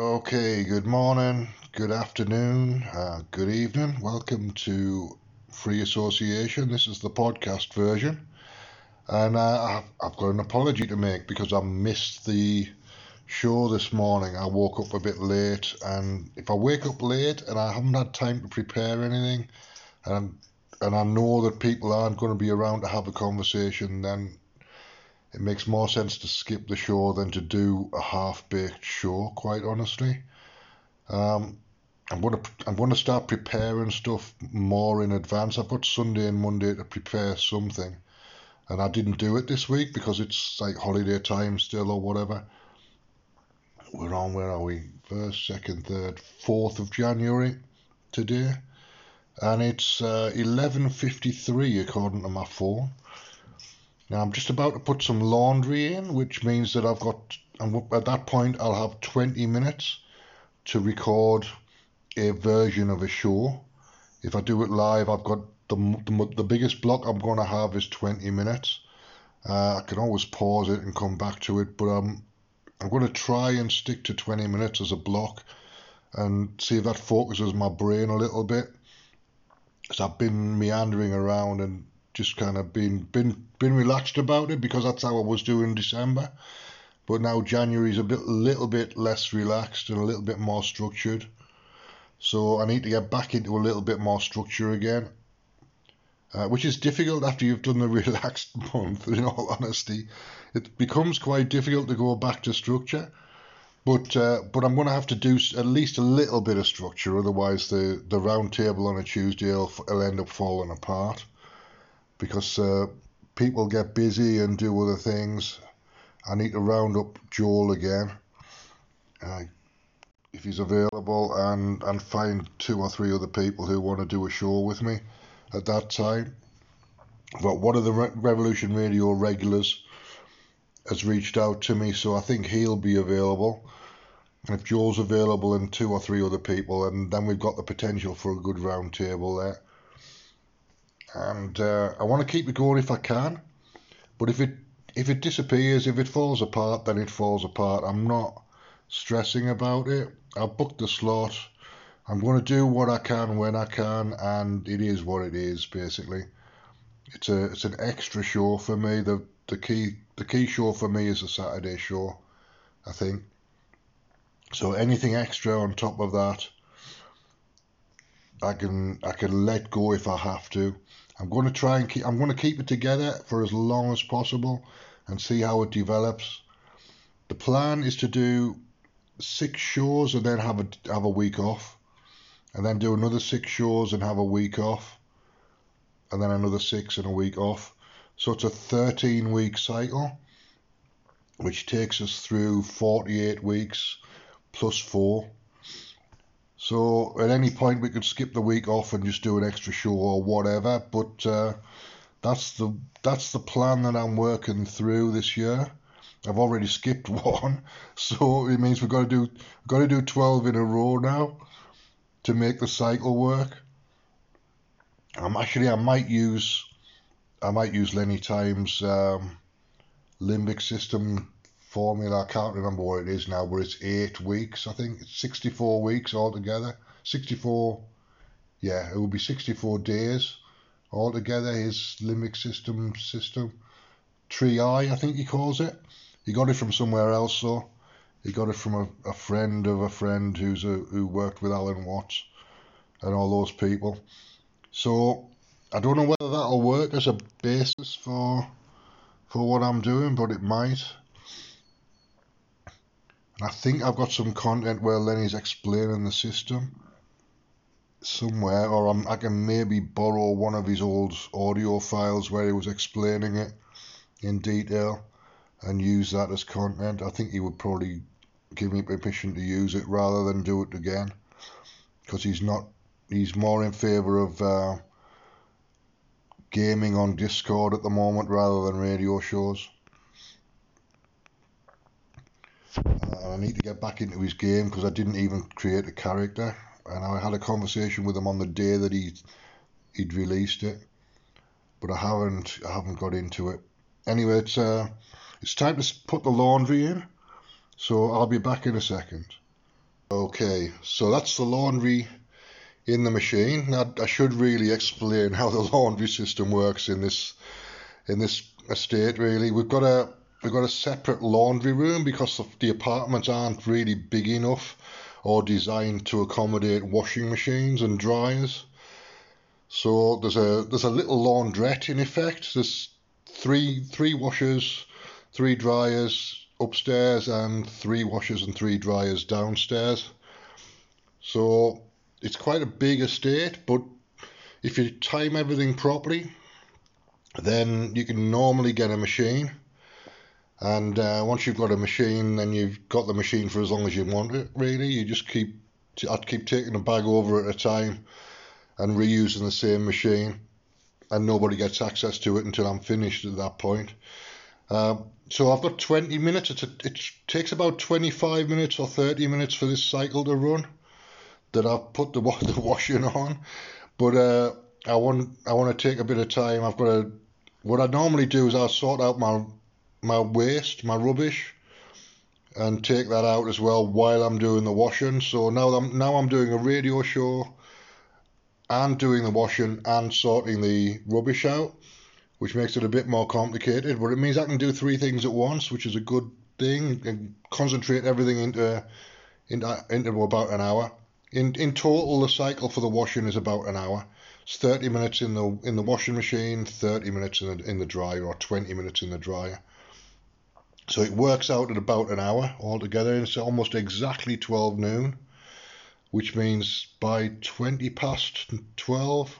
Okay, good morning, good afternoon, uh, good evening. Welcome to Free Association. This is the podcast version. And uh, I've, I've got an apology to make because I missed the show this morning. I woke up a bit late, and if I wake up late and I haven't had time to prepare anything, and and I know that people aren't going to be around to have a conversation, then it makes more sense to skip the show than to do a half-baked show. Quite honestly, um, I'm gonna I'm gonna start preparing stuff more in advance. I've got Sunday and Monday to prepare something, and I didn't do it this week because it's like holiday time still or whatever. We're on where are we? First, second, third, fourth of January today, and it's uh, 11:53 according to my phone. Now I'm just about to put some laundry in, which means that I've got, at that point I'll have 20 minutes to record a version of a show. If I do it live, I've got the, the, the biggest block I'm going to have is 20 minutes. Uh, I can always pause it and come back to it, but I'm, I'm going to try and stick to 20 minutes as a block and see if that focuses my brain a little bit. Because I've been meandering around and just kind of been been been relaxed about it because that's how I was doing December. But now January's a bit little bit less relaxed and a little bit more structured. So I need to get back into a little bit more structure again. Uh, which is difficult after you've done the relaxed month, in all honesty. It becomes quite difficult to go back to structure. But uh, but I'm going to have to do at least a little bit of structure, otherwise the, the round table on a Tuesday will, will end up falling apart because uh, people get busy and do other things. I need to round up Joel again, uh, if he's available, and, and find two or three other people who want to do a show with me at that time. But one of the Re- Revolution Radio regulars has reached out to me, so I think he'll be available. And if Joel's available and two or three other people, and then we've got the potential for a good round table there and uh, I want to keep it going if I can. But if it if it disappears, if it falls apart, then it falls apart. I'm not stressing about it. I booked the slot. I'm going to do what I can when I can, and it is what it is. Basically, it's a it's an extra show for me. The the key the key show for me is a Saturday show, I think. So anything extra on top of that, I can I can let go if I have to. I'm going to try and keep I'm going to keep it together for as long as possible and see how it develops. The plan is to do six shows and then have a have a week off, and then do another six shows and have a week off, and then another six and a week off. So it's a 13 week cycle, which takes us through 48 weeks plus four. So at any point we could skip the week off and just do an extra show or whatever. But uh, that's the that's the plan that I'm working through this year. I've already skipped one, so it means we've got to do we've got to do twelve in a row now to make the cycle work. I'm actually I might use I might use Lenny Times um, limbic system formula. I can't remember what it is now, but it's eight weeks. I think it's 64 weeks altogether. 64, yeah, it will be 64 days altogether. His limbic system system, Tree I, I think he calls it. He got it from somewhere else, so he got it from a, a friend of a friend who's a, who worked with Alan Watts and all those people. So I don't know whether that'll work as a basis for for what I'm doing, but it might. I think I've got some content where Lenny's explaining the system somewhere, or I'm, I can maybe borrow one of his old audio files where he was explaining it in detail and use that as content. I think he would probably give me permission to use it rather than do it again because he's not, he's more in favour of uh, gaming on Discord at the moment rather than radio shows. Uh, I need to get back into his game because I didn't even create a character, and I had a conversation with him on the day that he he'd released it, but I haven't I haven't got into it. Anyway, it's uh, it's time to put the laundry in, so I'll be back in a second. Okay, so that's the laundry in the machine. Now I should really explain how the laundry system works in this in this estate. Really, we've got a we've got a separate laundry room because the apartments aren't really big enough or designed to accommodate washing machines and dryers. So there's a there's a little laundrette in effect. There's three three washers, three dryers, upstairs and three washers and three dryers downstairs. So it's quite a big estate, but if you time everything properly, then you can normally get a machine. And uh, once you've got a machine, then you've got the machine for as long as you want it. Really, you just keep I'd keep taking a bag over at a time and reusing the same machine, and nobody gets access to it until I'm finished at that point. Um, so I've got 20 minutes. A, it takes about 25 minutes or 30 minutes for this cycle to run that I've put the, the washing on. But uh, I want I want to take a bit of time. I've got to. What I normally do is I'll sort out my my waste, my rubbish, and take that out as well while I'm doing the washing. So now I'm now I'm doing a radio show and doing the washing and sorting the rubbish out which makes it a bit more complicated. But it means I can do three things at once, which is a good thing, and concentrate everything into into, into about an hour. In in total, the cycle for the washing is about an hour. It's 30 minutes in the in the washing machine, 30 minutes in the, in the dryer, or 20 minutes in the dryer. So it works out at about an hour altogether. It's almost exactly 12 noon, which means by 20 past 12,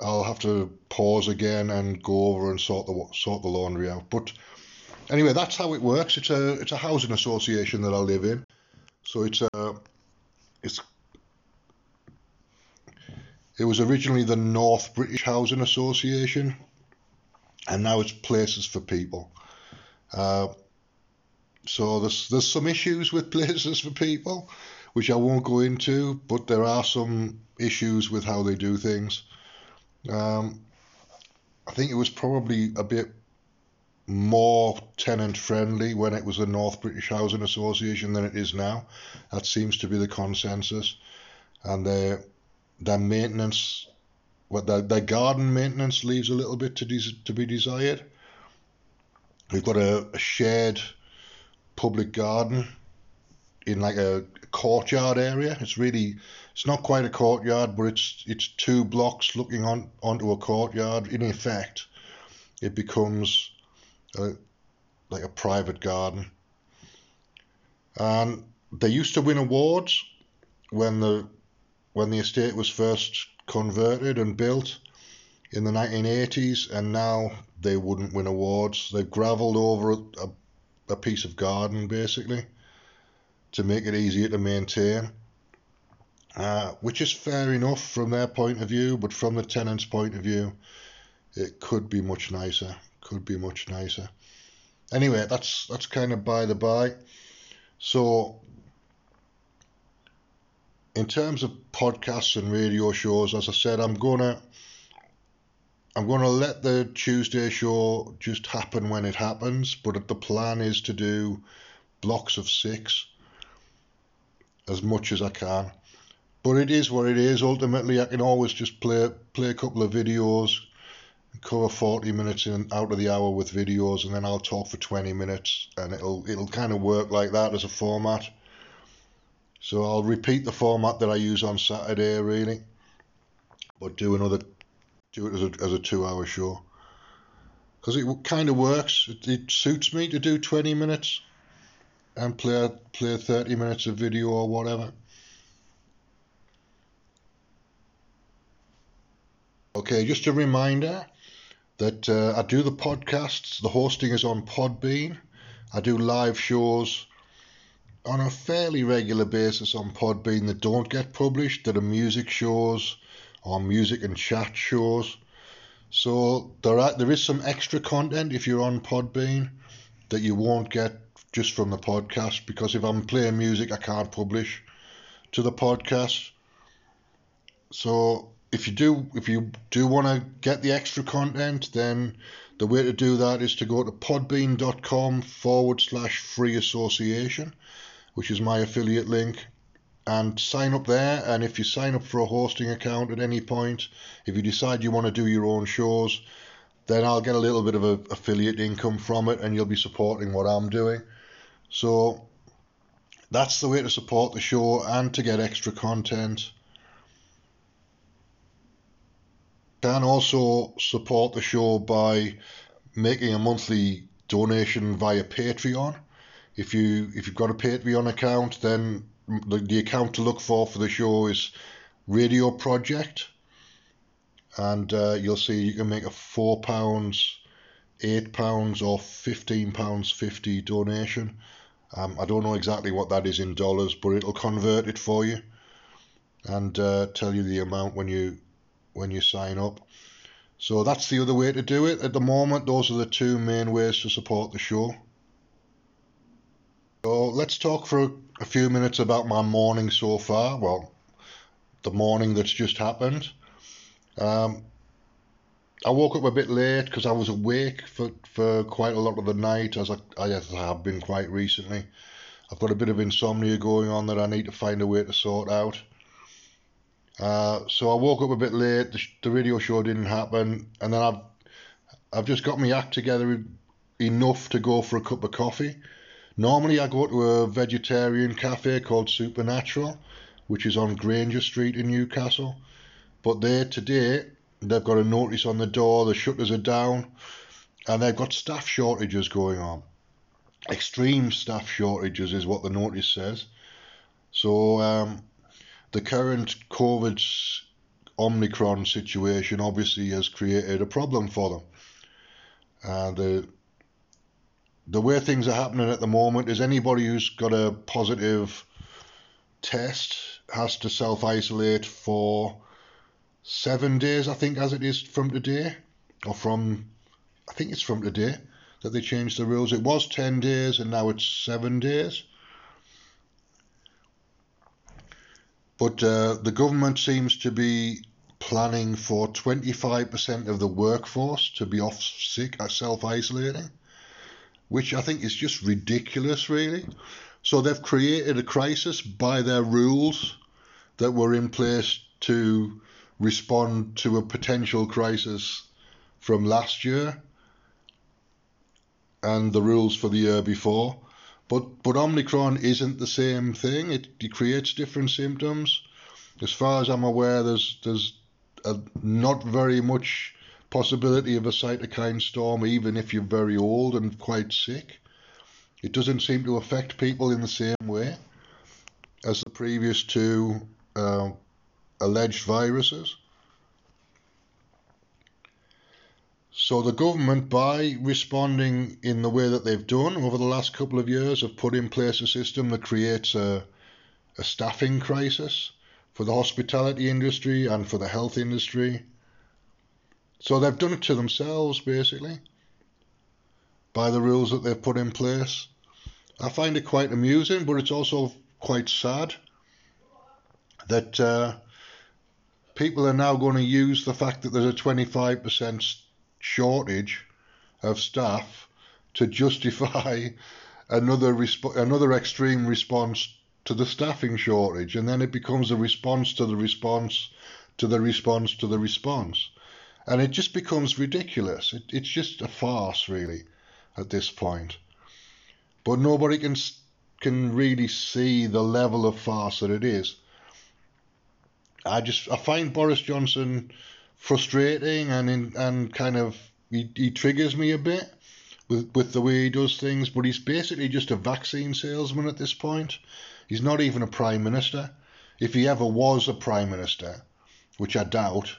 I'll have to pause again and go over and sort the sort the laundry out. But anyway, that's how it works. It's a it's a housing association that I live in, so it's a it's it was originally the North British Housing Association, and now it's Places for People. Uh, so there's there's some issues with Places for People, which I won't go into, but there are some issues with how they do things. Um, I think it was probably a bit more tenant friendly when it was the North British Housing Association than it is now. That seems to be the consensus. And their their maintenance, what their, their garden maintenance leaves a little bit to des- to be desired. We've got a, a shared public garden in like a courtyard area. It's really it's not quite a courtyard, but it's it's two blocks looking on onto a courtyard. In effect, it becomes a, like a private garden. And they used to win awards when the when the estate was first converted and built in the 1980s, and now they wouldn't win awards. They've gravelled over a, a piece of garden basically to make it easier to maintain. Uh, which is fair enough from their point of view, but from the tenant's point of view, it could be much nicer. Could be much nicer. Anyway, that's that's kind of by the by. So, in terms of podcasts and radio shows, as I said, I'm gonna I'm gonna let the Tuesday show just happen when it happens. But the plan is to do blocks of six as much as I can. But it is what it is. Ultimately, I can always just play play a couple of videos, cover 40 minutes in out of the hour with videos, and then I'll talk for 20 minutes, and it'll it'll kind of work like that as a format. So I'll repeat the format that I use on Saturday, really, but do another do it as a as a two-hour show because it kind of works. It, it suits me to do 20 minutes and play play 30 minutes of video or whatever. Okay, just a reminder that uh, I do the podcasts. The hosting is on Podbean. I do live shows on a fairly regular basis on Podbean that don't get published, that are music shows or music and chat shows. So there are, there is some extra content if you're on Podbean that you won't get just from the podcast because if I'm playing music, I can't publish to the podcast. So if you do if you do want to get the extra content, then the way to do that is to go to podbean.com forward slash free association, which is my affiliate link, and sign up there. And if you sign up for a hosting account at any point, if you decide you want to do your own shows, then I'll get a little bit of a affiliate income from it, and you'll be supporting what I'm doing. So that's the way to support the show and to get extra content. Can also support the show by making a monthly donation via Patreon. If you if you've got a Patreon account, then the, the account to look for for the show is Radio Project, and uh, you'll see you can make a four pounds, eight pounds, or fifteen pounds fifty donation. Um, I don't know exactly what that is in dollars, but it'll convert it for you and uh, tell you the amount when you when you sign up. So that's the other way to do it. At the moment, those are the two main ways to support the show. So let's talk for a few minutes about my morning so far. Well, the morning that's just happened. Um, I woke up a bit late because I was awake for, for quite a lot of the night, as I, as I have been quite recently. I've got a bit of insomnia going on that I need to find a way to sort out. Uh, so I woke up a bit late. The, the radio show didn't happen, and then I've I've just got my act together enough to go for a cup of coffee. Normally, I go to a vegetarian cafe called Supernatural, which is on Grainger Street in Newcastle. But there today, they've got a notice on the door, the shutters are down, and they've got staff shortages going on. Extreme staff shortages is what the notice says. So, um, the current COVID Omicron situation obviously has created a problem for them. Uh, the the way things are happening at the moment is anybody who's got a positive test has to self isolate for seven days, I think, as it is from today, or from, I think it's from today that they changed the rules. It was 10 days and now it's seven days. But uh, the government seems to be planning for 25% of the workforce to be off sick, self isolating which I think is just ridiculous, really. So they've created a crisis by their rules that were in place to respond to a potential crisis from last year and the rules for the year before. But but Omicron isn't the same thing. It, it creates different symptoms. As far as I'm aware, there's there's a, not very much possibility of a cytokine storm, even if you're very old and quite sick. It doesn't seem to affect people in the same way as the previous two uh, alleged viruses. So the government, by responding in the way that they've done over the last couple of years, have put in place a system that creates a, a staffing crisis for the hospitality industry and for the health industry so they've done it to themselves, basically, by the rules that they've put in place. I find it quite amusing, but it's also quite sad that uh, people are now going to use the fact that there's a 25% shortage of staff to justify another resp- another extreme response to the staffing shortage, and then it becomes a response to the response to the response to the response and it just becomes ridiculous. It, it's just a farce, really, at this point. But nobody can can really see the level of farce that it is. I just I find Boris Johnson frustrating and in, and kind of he, he triggers me a bit with with the way he does things. But he's basically just a vaccine salesman at this point. He's not even a prime minister. If he ever was a prime minister, which I doubt,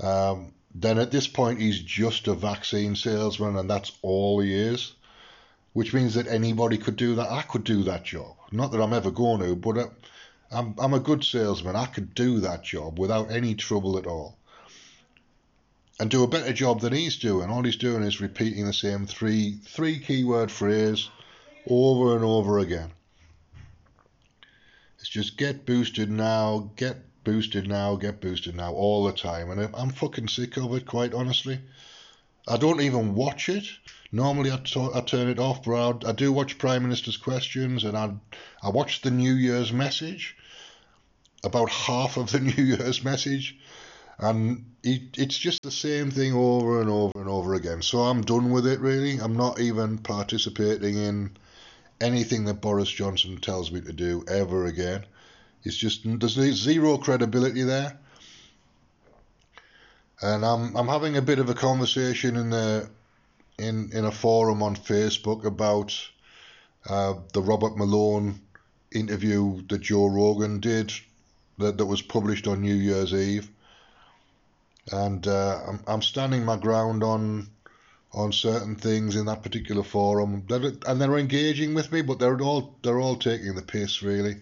um, then at this point he's just a vaccine salesman and that's all he is. Which means that anybody could do that. I could do that job. Not that I'm ever going to, but uh, I'm, I'm a good salesman. I could do that job without any trouble at all. And do a better job than he's doing. All he's doing is repeating the same three three keyword phrase over and over again. It's just get boosted now, get boosted now, get boosted now all the time, and I'm fucking sick of it, quite honestly. I don't even watch it. Normally, I, t- I turn it off, but I, I do watch Prime Minister's questions, and I I watch the New Year's message, about half of the New Year's message, and it, it's just the same thing over and over and over again. So I'm done with it. Really, I'm not even participating in anything that Boris Johnson tells me to do ever again. It's just there's zero credibility there. And I'm I'm having a bit of a conversation in the in in a forum on Facebook about uh, the Robert Malone interview that Joe Rogan did that, that was published on New Year's Eve. And uh, I'm, I'm standing my ground on on certain things in that particular forum. They're, and they're engaging with me, but they're all they're all taking the piss really.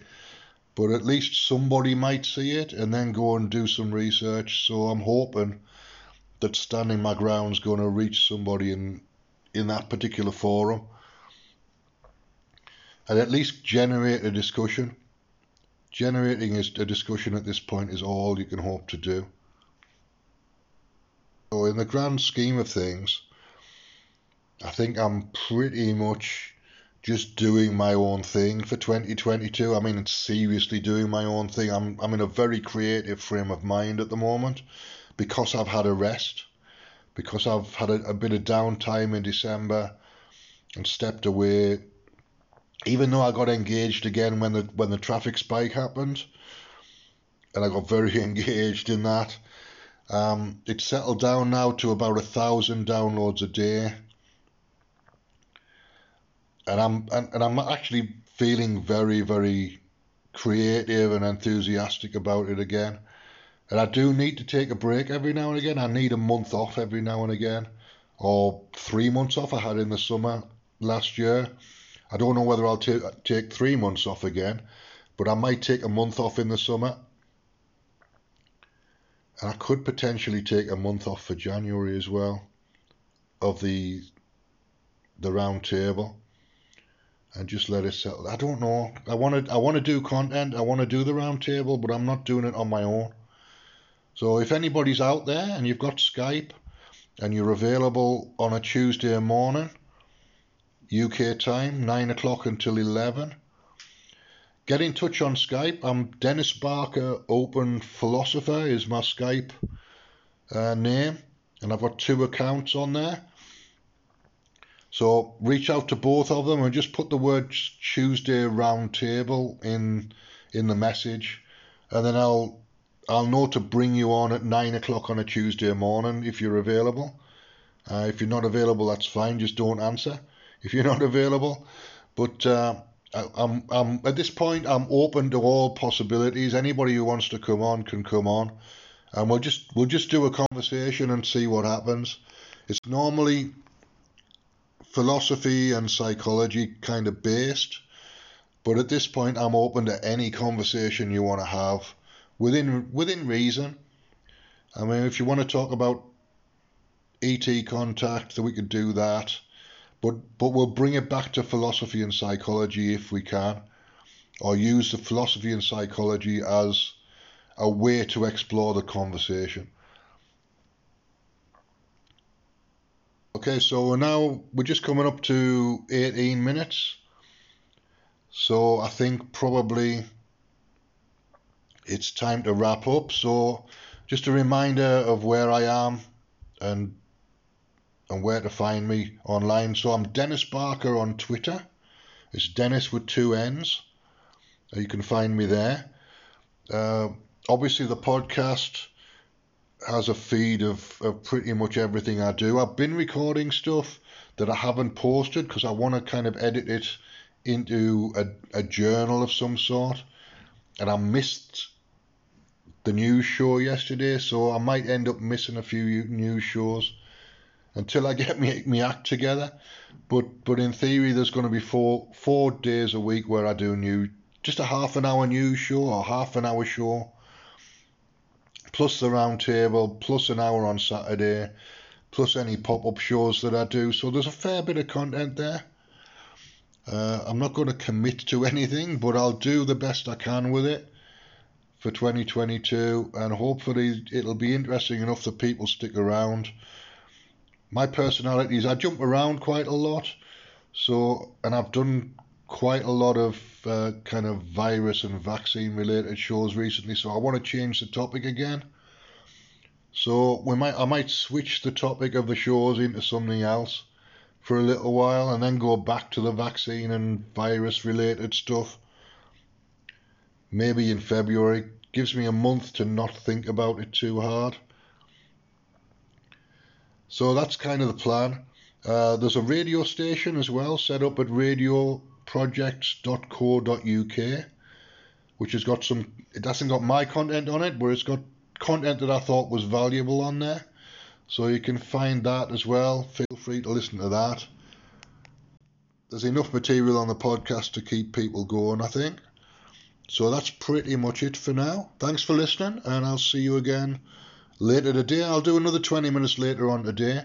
But at least somebody might see it and then go and do some research. So I'm hoping that standing my ground is going to reach somebody in in that particular forum and at least generate a discussion. Generating a discussion at this point is all you can hope to do. So, in the grand scheme of things, I think I'm pretty much just doing my own thing for 2022. I mean, seriously doing my own thing. I'm, I'm in a very creative frame of mind at the moment because I've had a rest, because I've had a, a bit of downtime in December and stepped away. Even though I got engaged again when the when the traffic spike happened, and I got very engaged in that. Um, it's settled down now to about a thousand downloads a day, and I'm and, and I'm actually feeling very very creative and enthusiastic about it again. And I do need to take a break every now and again. I need a month off every now and again, or three months off I had in the summer last year. I don't know whether I'll t- take three months off again, but I might take a month off in the summer. And I could potentially take a month off for January as well of the the round table and just let it settle. I don't know. I want to I want to do content. I want to do the round table, but I'm not doing it on my own. So if anybody's out there and you've got Skype and you're available on a Tuesday morning, UK time, 9 o'clock until 11, get in touch on Skype. I'm Dennis Barker Open Philosopher is my Skype uh, name, and I've got two accounts on there. So reach out to both of them and just put the word Tuesday Roundtable in in the message, and then I'll I'll know to bring you on at nine o'clock on a Tuesday morning if you're available. Uh, if you're not available, that's fine. Just don't answer if you're not available. But uh, I, I'm, I'm at this point, I'm open to all possibilities. Anybody who wants to come on can come on, and we'll just we'll just do a conversation and see what happens. It's normally philosophy and psychology kind of based, but at this point, I'm open to any conversation you want to have within within reason. I mean, if you want to talk about ET contact, we could do that, but but we'll bring it back to philosophy and psychology if we can, or use the philosophy and psychology as a way to explore the conversation. Okay, so now we're just coming up to 18 minutes. So I think probably it's time to wrap up. So, just a reminder of where I am and and where to find me online. So I'm Dennis Barker on Twitter. It's Dennis with two N's. You can find me there. Uh, obviously, the podcast has a feed of, of pretty much everything I do. I've been recording stuff that I haven't posted because I want to kind of edit it into a, a journal of some sort. And I missed the news show yesterday, so I might end up missing a few news shows until I get me me act together. But but in theory, there's going to be four four days a week where I do new just a half an hour news show or half an hour show, plus the round table, plus an hour on Saturday, plus any pop up shows that I do. So there's a fair bit of content there. Uh, I'm not going to commit to anything, but I'll do the best I can with it for 2022, and hopefully it'll be interesting enough that people stick around. my personality is I jump around quite a lot. So, and I've done quite a lot of uh, kind of virus and vaccine related shows recently. So I want to change the topic again. So we might, I might switch the topic of the shows into something else for a little while, and then go back to the vaccine and virus related stuff. Maybe in February. Gives me a month to not think about it too hard. So that's kind of the plan. Uh, there's a radio station as well set up at radioprojects.co.uk, which has got some. It hasn't got my content on it, but it's got content that I thought was valuable on there. So you can find that as well. Feel free to listen to that. There's enough material on the podcast to keep people going, I think. So that's pretty much it for now. Thanks for listening, and I'll see you again later today. I'll do another 20 minutes later on today.